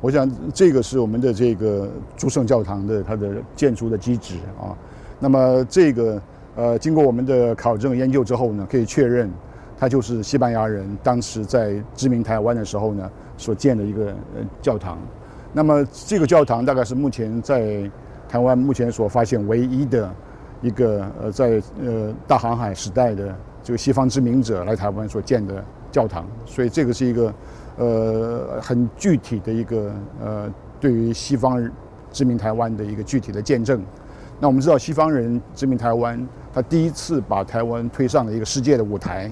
我想这个是我们的这个诸圣教堂的它的建筑的基址啊。那么这个呃，经过我们的考证研究之后呢，可以确认它就是西班牙人当时在殖民台湾的时候呢所建的一个呃教堂。那么这个教堂大概是目前在台湾目前所发现唯一的一个呃在呃大航海时代的这个西方殖民者来台湾所建的教堂，所以这个是一个呃很具体的一个呃对于西方殖民台湾的一个具体的见证。那我们知道西方人殖民台湾，他第一次把台湾推上了一个世界的舞台。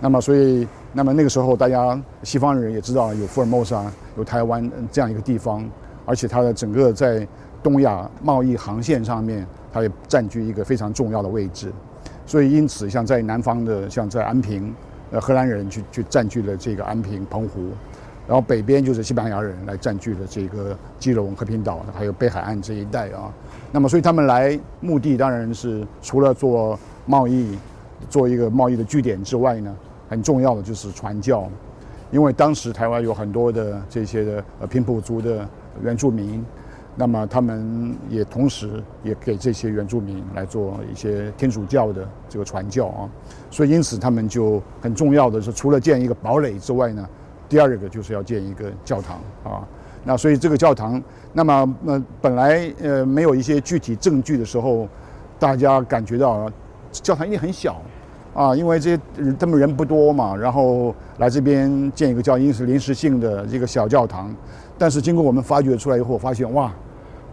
那么所以那么那个时候大家西方人也知道有福尔摩沙有台湾这样一个地方，而且它的整个在东亚贸易航线上面，它也占据一个非常重要的位置。所以因此像在南方的像在安平。呃，荷兰人去去占据了这个安平、澎湖，然后北边就是西班牙人来占据了这个基隆、和平岛，还有北海岸这一带啊。那么，所以他们来目的当然是除了做贸易，做一个贸易的据点之外呢，很重要的就是传教，因为当时台湾有很多的这些的呃平埔族的原住民。那么他们也同时也给这些原住民来做一些天主教的这个传教啊，所以因此他们就很重要的是，除了建一个堡垒之外呢，第二个就是要建一个教堂啊。那所以这个教堂，那么那本来呃没有一些具体证据的时候，大家感觉到教堂一定很小啊，因为这些他们人不多嘛，然后来这边建一个教，因是临时性的这个小教堂，但是经过我们发掘出来以后，发现哇。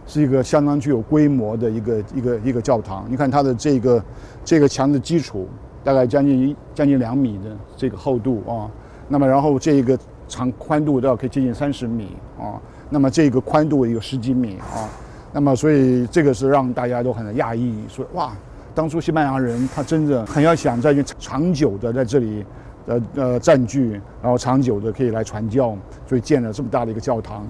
是一个相当具有规模的一个一个一个教堂。你看它的这个这个墙的基础大概将近将近两米的这个厚度啊，那么然后这个长宽度都要可以接近三十米啊，那么这个宽度有十几米啊，那么所以这个是让大家都很讶异，说哇，当初西班牙人他真的很要想在长久的在这里呃呃占据，然后长久的可以来传教，所以建了这么大的一个教堂。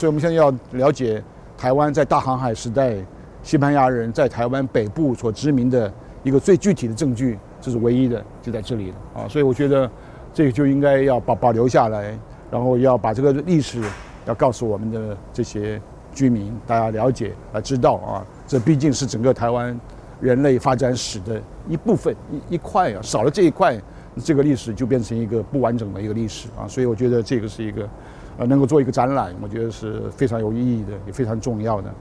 所以我们现在要了解。台湾在大航海时代，西班牙人在台湾北部所殖民的一个最具体的证据，这是唯一的，就在这里了啊！所以我觉得这个就应该要保保留下来，然后要把这个历史要告诉我们的这些居民，大家了解啊，知道啊，这毕竟是整个台湾人类发展史的一部分一一块啊，少了这一块，这个历史就变成一个不完整的一个历史啊！所以我觉得这个是一个。呃，能够做一个展览，我觉得是非常有意义的，也非常重要的。